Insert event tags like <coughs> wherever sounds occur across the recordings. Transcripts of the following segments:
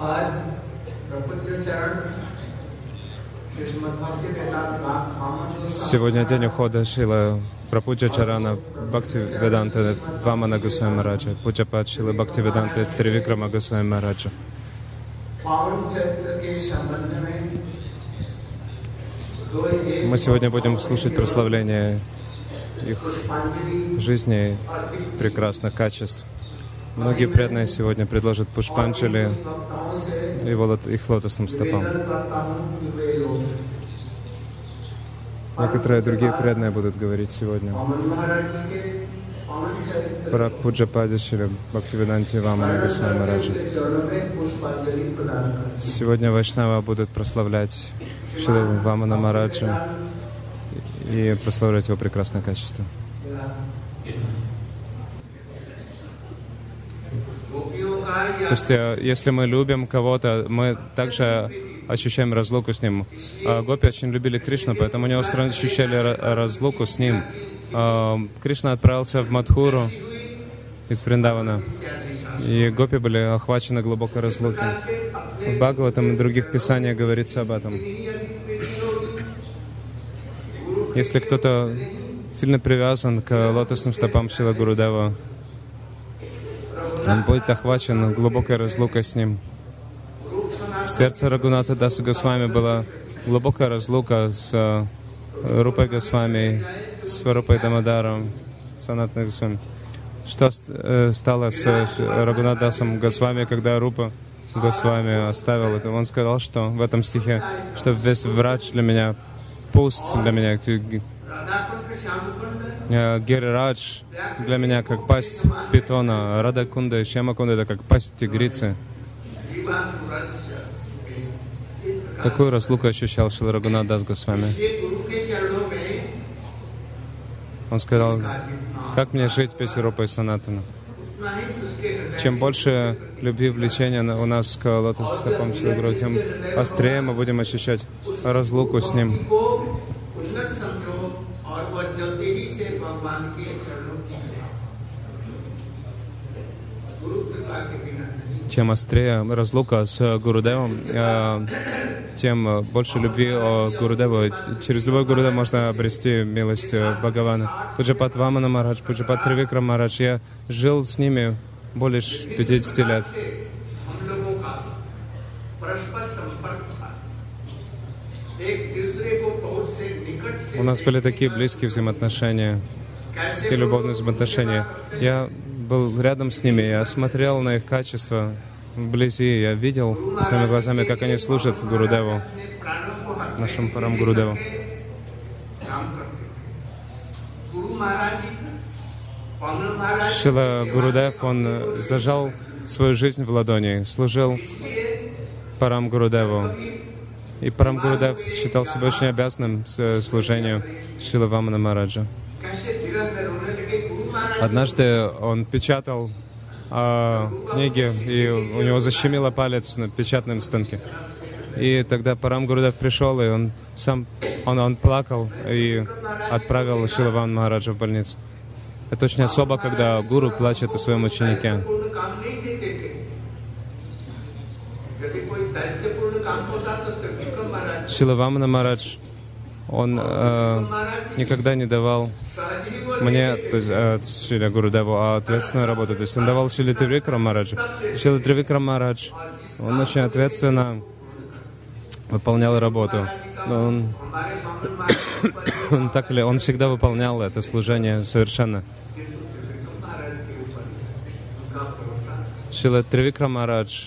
आज Сегодня день ухода Шила Прапуджа Чарана Бхакти Веданта Вамана Госвами Мараджа. Пуджа Пачила Бхакти Веданта Тривикрама Госвами Мараджа. Мы сегодня будем слушать прославление их жизни, прекрасных качеств. Многие преданные сегодня предложат пушпанчали и волот, их лотосным стопам. Некоторые другие преданные будут говорить сегодня про Пуджа Падишева Бхактивиданти Вамана Госвами Мараджа. Сегодня Вайшнава будут прославлять Шилу Вамана Мараджа и прославлять его прекрасное качество. То есть, э, если мы любим кого-то, мы также ощущаем разлуку с ним. А, гопи очень любили Кришну, поэтому они остро ощущали разлуку с ним. А, Кришна отправился в Мадхуру из Вриндавана, и гопи были охвачены глубокой разлукой. В Бхагаватам и других писаниях говорится об этом. Если кто-то сильно привязан к лотосным стопам Шила Гурудева, он будет охвачен глубокой разлукой с ним. В сердце Рагуната Даса Госвами была глубокая разлука с э, Рупой Госвами, с Рупой Дамадаром, с Анатной Госвами. Что э, стало с Рагунадасом Госвами, когда Рупа Госвами оставил это? Он сказал, что в этом стихе, что весь врач для меня пуст для меня. Э, Герри Радж для меня как пасть питона, Радакунда и Шьяма это как пасть тигрицы. Такую разлуку ощущал Шила Рагуна Дас Госвами. Он сказал, как мне жить без Рупы и Санатана? Чем больше любви и влечения у нас к Лотосапам тем острее мы будем ощущать разлуку с ним. тем острее разлука с э, Гурудевом, э, тем э, больше любви о Гурудеву. Через любой Гурудев можно обрести милость Бхагавана. Пуджапат Вамана Марадж, Пуджапат Тривикра Марадж. Я жил с ними более 50 лет. У нас были такие близкие взаимоотношения и любовные взаимоотношения. Я был рядом с ними, я смотрел на их качество вблизи, я видел своими глазами, как они служат Гурудеву, нашему Парам Гурудеву. Шила Гурудев, он э, зажал свою жизнь в ладони, служил Парам Гурудеву. И Парам Гурудев считал себя очень обязанным э, служению Шила Вамана Мараджа. Однажды он печатал э, книги, и у него защемило палец на печатном станке. И тогда Парам Гурдев пришел, и он сам он, он плакал и отправил Шилаван Махараджа в больницу. Это очень особо, когда гуру плачет о своем ученике. Шилавамана Марадж он э, никогда не давал мне, то есть э, Шиля Гурудеву, а ответственную работу. То есть он давал Шили Тривикрам Мараджу. Шили Тривикрам Марадж, он очень ответственно выполнял работу. Он, <coughs> он, так ли, он всегда выполнял это служение совершенно. Шила Тривикрам Марадж,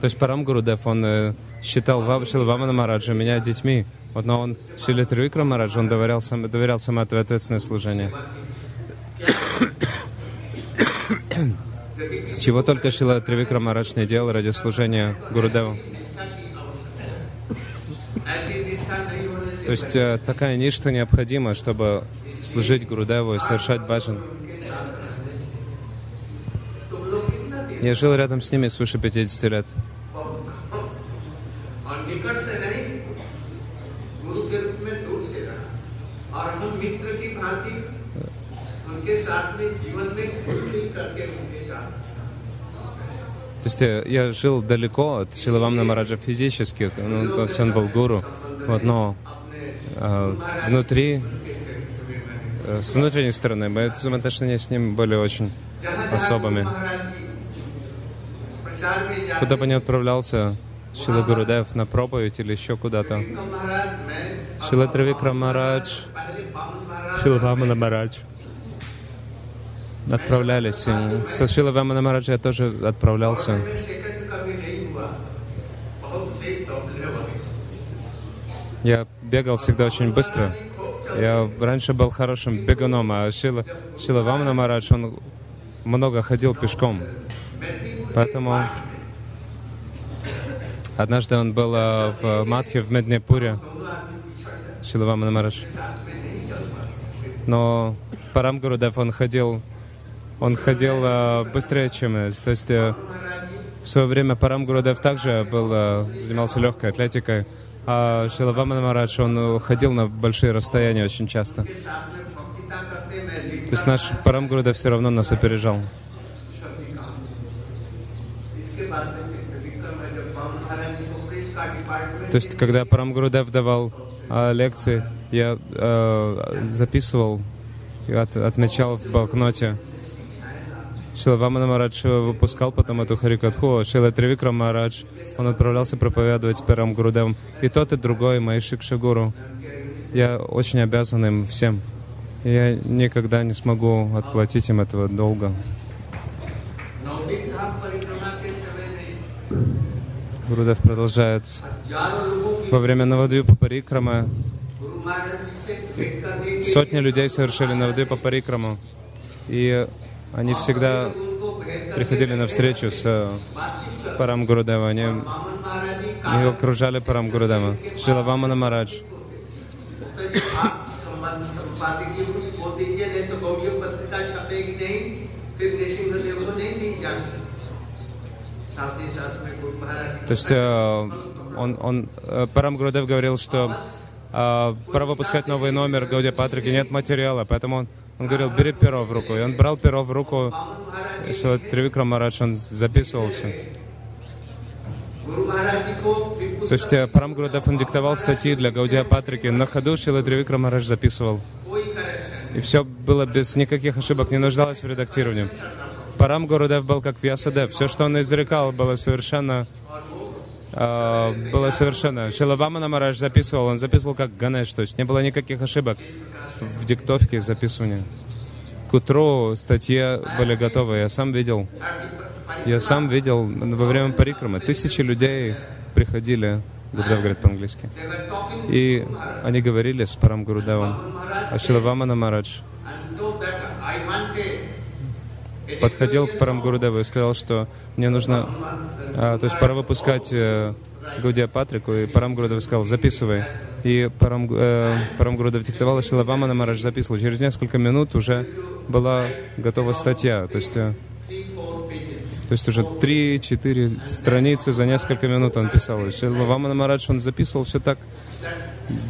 то есть Парам Гурудев, он э, считал Шила Вамана Мараджа меня детьми. Вот, но он Шили Тривикра Марадж, он доверял, сам, доверял самоответственное служение. Чего только Шила Тривикра Марадж не делал ради служения Гурудеву. То есть э, такая ништа необходима, чтобы служить Гурудеву и совершать баджан. Я жил рядом с ними свыше 50 лет. Есть я, жил далеко от Шиlavамна Мараджа физически, ну, то есть он был гуру, вот, но э, внутри, э, с внутренней стороны, мои взаимоотношения с ним были очень особыми. Куда бы ни отправлялся Шила Гурудев на проповедь или еще куда-то, Шила Травикрам Марадж, Шила Вамана Марадж отправлялись. И со Шила Вамана Мараджа я тоже отправлялся. Я бегал всегда очень быстро. Я раньше был хорошим бегуном, а Шила, Шила Вамана Марадж, он много ходил пешком. Поэтому однажды он был э, в Матхе в Меднепуре, Шила Вамана Марадж. Но Парам Гурудев, он ходил, он ходил э, быстрее, чем. То есть э, в свое время Парам Гурудев также был, э, занимался легкой атлетикой, а Шила Вамана Марадж, он ходил на большие расстояния очень часто. То есть наш Парам Гурудев все равно нас опережал. То есть, когда Парам Гурудев давал а, лекции, я а, записывал, от, отмечал в блокноте. Шила Вамана Марадж выпускал потом эту Харикатху, а Шила Тривикрам Марадж, он отправлялся проповедовать с Парам Гурудевом. И тот, и другой, мои Шикшагуру. Я очень обязан им всем. Я никогда не смогу отплатить им этого долга. Гурудев продолжает. Во время Навадвипа Парикрама сотни людей совершили Навадвипа Парикраму. И они всегда приходили на встречу с Парам Гурудева. Они, они окружали Парам Гурудева. Шила Вамана Марадж. То есть э, он, он, э, Парам Гурудев говорил, что э, пора выпускать новый номер Гаудия Патрики, нет материала, поэтому он, он говорил, бери перо в руку. И он брал перо в руку, что Тривикрам Марадж, он записывал все. То есть э, Парам Гурудев, он диктовал статьи для Гаудия Патрики, на ходу Шила Тривикрам Марадж записывал. И все было без никаких ошибок, не нуждалось в редактировании. Парам Гурудев был как Вьясадев. Все, что он изрекал, было совершенно было совершенно. Шилавамана Марадж записывал, он записывал как Ганеш, то есть не было никаких ошибок в диктовке и записывании. К утру статьи были готовы, я сам видел. Я сам видел во время парикрамы. Тысячи людей приходили, Гурдев говорит по-английски. И они говорили с Парам Гурудевом. А Шилавамана Марадж подходил к Парам Гурудеву и сказал, что мне нужно, а, то есть пора выпускать э, Гаудия Патрику, и Парам Гурудев сказал, записывай. И Парам, э, Парам Гурудев диктовал, и Шилавамана Марадж записывал. Через несколько минут уже была готова статья, то есть, э, то есть уже три-четыре страницы за несколько минут он писал. Шилавамана Марадж, он записывал все так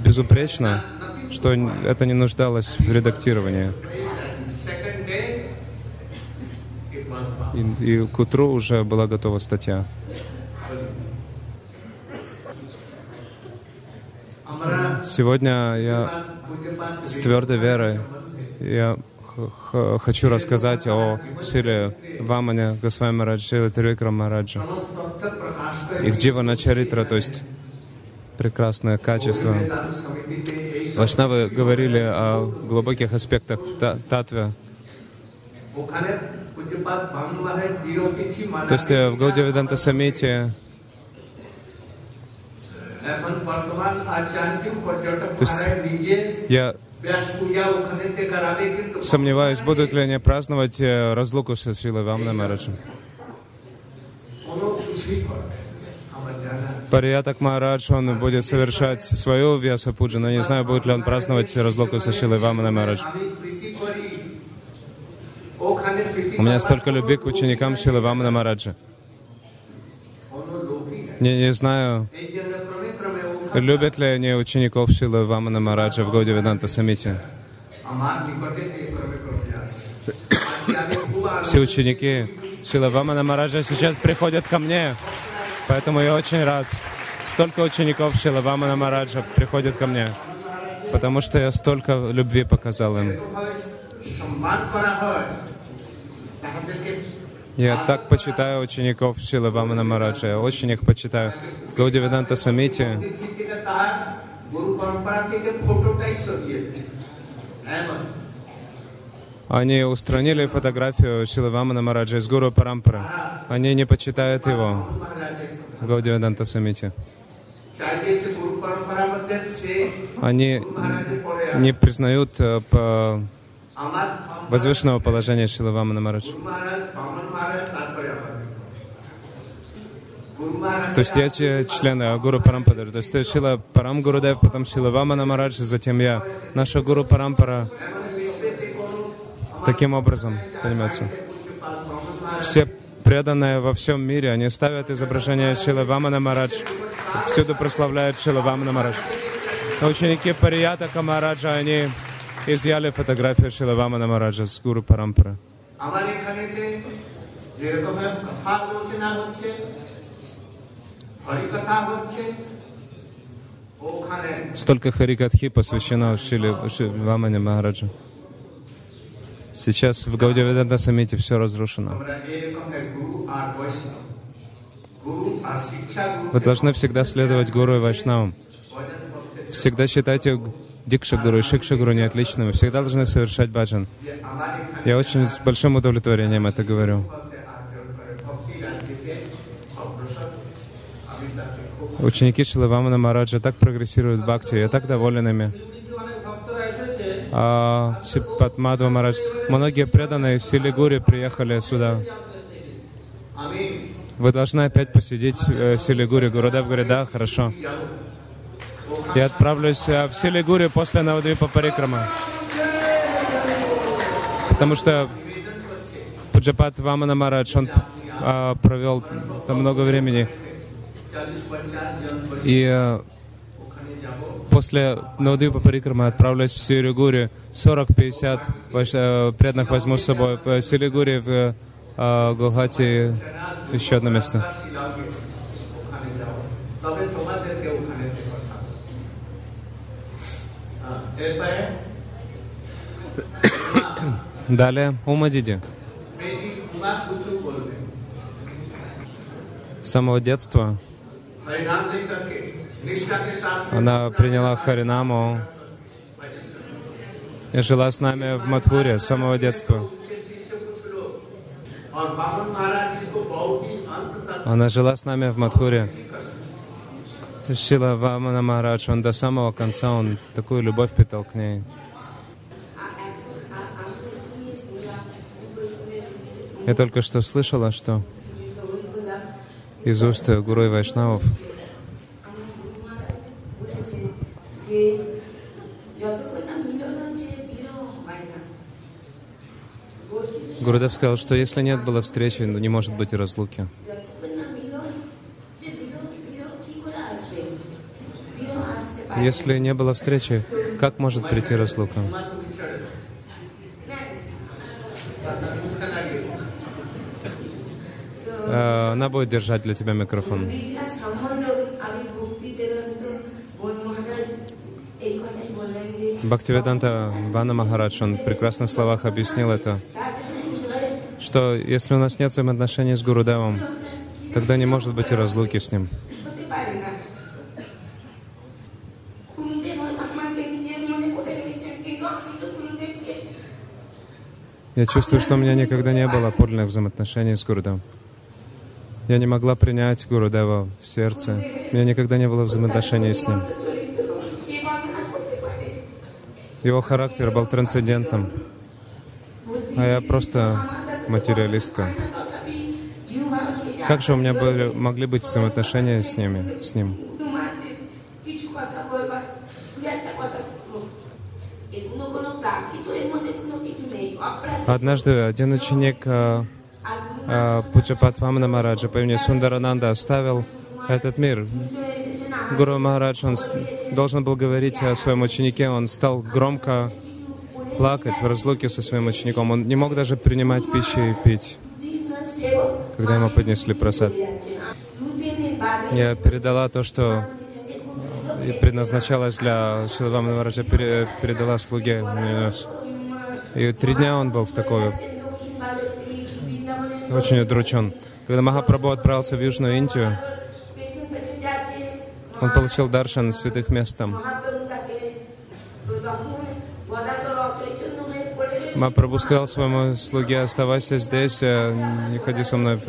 безупречно, что это не нуждалось в редактировании. И, и к утру уже была готова статья. Сегодня я с твердой верой я хочу рассказать о Шиле Вамане Госвами Марадж, Шиле Тривикрам Мараджа. Их Дживана Чаритра, то есть прекрасное качество. Вашнавы говорили о глубоких аспектах татвы. То есть в Гауди Веданта Самите то есть я сомневаюсь, будут ли они праздновать разлуку с Шилой Вамна Мараджем. Париятак Марадж, он будет совершать свою Вьяса Пуджа, но не знаю, будет ли он праздновать разлуку со Шилой Вамана Марадж. У меня столько любви к ученикам Шилы Вамана Мараджа. Не, не знаю, любят ли они учеников Шилы Вамана Мараджа в Годе Веданта Самите. Все ученики Шила Вамана Мараджа сейчас приходят ко мне, поэтому я очень рад. Столько учеников Шила Вамана Мараджа приходят ко мне, потому что я столько любви показал им. Я так почитаю учеников Шилы Вамана Мараджа. Очень их почитаю. В Гауди Самите они устранили фотографию Шилы Вамана Мараджа из Гуру Парампара. Они не почитают его. Гауди Веданта Самите. Они не признают э, по возвышенного положения Шилавама Намараджа. То есть я член Гуру Парампадар. То есть ты Шила Парам Гурудев, потом Шила Вамана Марадж, затем я. Наша Гуру Парампара таким образом, понимаете? Все преданные во всем мире, они ставят изображение Шила Вамана Марадж, всюду прославляют Шила Вамана Марадж. Но ученики Парията Камараджа, они изъяли фотография Шилавама на Мараджа с Гуру Парампара. Столько харикатхи посвящено Шилавамане Махараджа. Сейчас в Гаудиведанта Самите все разрушено. Вы должны всегда следовать Гуру и Вайшнавам. Всегда считайте дикша-гуру, шикша-гуру не отлично. Мы всегда должны совершать баджан. Я очень с большим удовлетворением это говорю. Ученики Шилавамана Мараджа так прогрессируют в бхакти, я так доволен ими. А, Шипатмадва Марадж, многие преданные из Силигури приехали сюда. Вы должны опять посидеть э, Силигури. Гурудев говорит, да, хорошо и отправлюсь э, в Силигурию после Навадвипа Парикрама. Потому что Пуджапат Вамана Марадж, он э, провел там много времени. И э, после Навадвипа Парикрама отправлюсь в Силигурию. 40-50 э, преданных возьму с собой. В э, Силигурии, в э, Гухати еще одно место. Далее Ума Диди. С самого детства она приняла Харинаму и жила с нами в Матхуре с самого детства. Она жила с нами в Матхуре. Сила Вамана Махарадж, он до самого конца, он такую любовь питал к ней. Я только что слышала, что из уст Гуру и Вайшнавов Гурудев сказал, что если нет было встречи, то не может быть и разлуки. Если не было встречи, как может прийти разлука? она будет держать для тебя микрофон. Бхактиведанта Вана Махарадж, он в прекрасных словах объяснил это, что если у нас нет взаимоотношений с Гурудевом, тогда не может быть и разлуки с ним. Я чувствую, что у меня никогда не было подлинных взаимоотношений с Гурудом. Я не могла принять Гуру Дева в сердце. У меня никогда не было взаимоотношений с ним. Его характер был трансцендентным, а я просто материалистка. Как же у меня были, могли быть взаимоотношения с, ними, с ним? Однажды один ученик э, а, Пуджапат Вамана Мараджа по имени Сундарананда оставил этот мир. Гуру Махарадж, он должен был говорить о своем ученике, он стал громко плакать в разлуке со своим учеником. Он не мог даже принимать пищу и пить, когда ему поднесли просад. Я передала то, что предназначалось для Шилавама Мараджа, передала слуге. И три дня он был в такой очень удручен. Когда Махапрабху отправился в Южную Индию, он получил даршан святых мест там. Махапрабху сказал своему слуге, оставайся здесь, э, не ходи со мной. в-».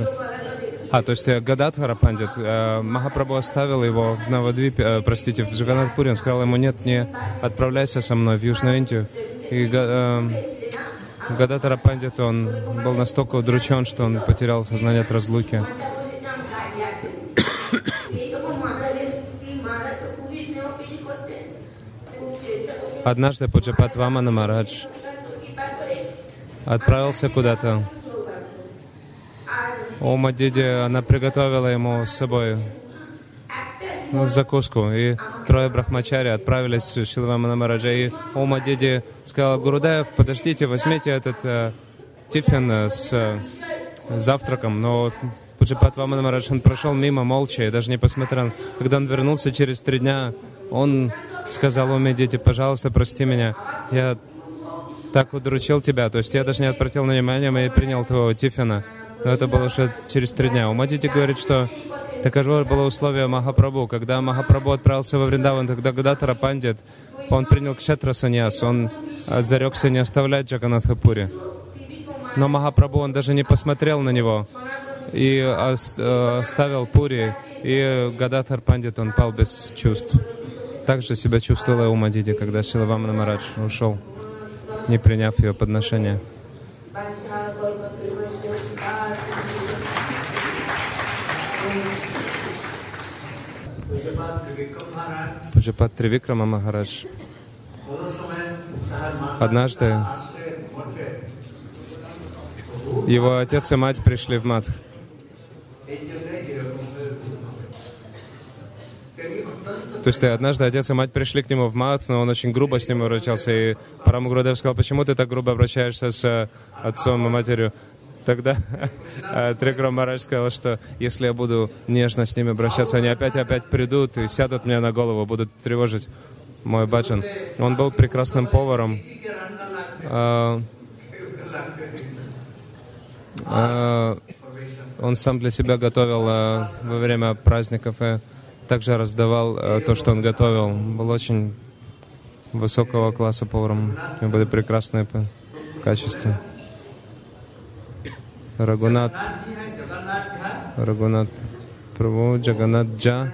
А, то есть э, Гададхара Пандит, э, Махапрабху оставил его в Навадвипе, простите, в Джаганатпуре, он сказал ему, нет, не отправляйся со мной в Южную Индию. И Га- э, Гададхара Пандит, он был настолько удручен, что он потерял сознание от разлуки. Однажды Пуджапат Вамана Марадж отправился куда-то. Ома Диди, она приготовила ему с собой закуску. И трое брахмачари отправились с Шилвамана Мараджа. И Ома Диди сказала, Гурудев, подождите, возьмите этот э, тифин э, с э, завтраком. Но Пуджапат Вамана Марадж, он прошел мимо молча и даже не посмотрел. Когда он вернулся через три дня, он сказал Оме Диди, пожалуйста, прости меня. Я так удручил тебя. То есть я даже не обратил на внимание и принял твоего тифина. Но это было уже через три дня. Умадити говорит, что Таково было условие Махапрабху. Когда Махапрабху отправился во Вриндаван, тогда Гадатара Пандит, он принял кшетра саньяс, он э, зарекся не оставлять Джаганатхапури. Но Махапрабху, он даже не посмотрел на него и э, оставил Пури, и Гадатар Пандит, он пал без чувств. Так же себя чувствовала Ума Диди, когда Шилавамана Марадж ушел, не приняв ее подношение. Thank you. Пуджапат Тривикрама Махарадж однажды его отец и мать пришли в мат. То есть э, однажды отец и мать пришли к нему в мат, но он очень грубо с ним обращался. И Парам сказал, почему ты так грубо обращаешься с э, отцом и матерью? Тогда <laughs> э, Трикрам Марадж сказал, что если я буду нежно с ними обращаться, они опять и опять придут и сядут мне на голову, будут тревожить мой баджан. Он был прекрасным поваром. А, а, Он сам для себя готовил во время праздников и также раздавал то, что он готовил. Был очень высокого класса поваром. У него были прекрасные качества. Рагунат, Рагунат Прабу, Джаганат Джа,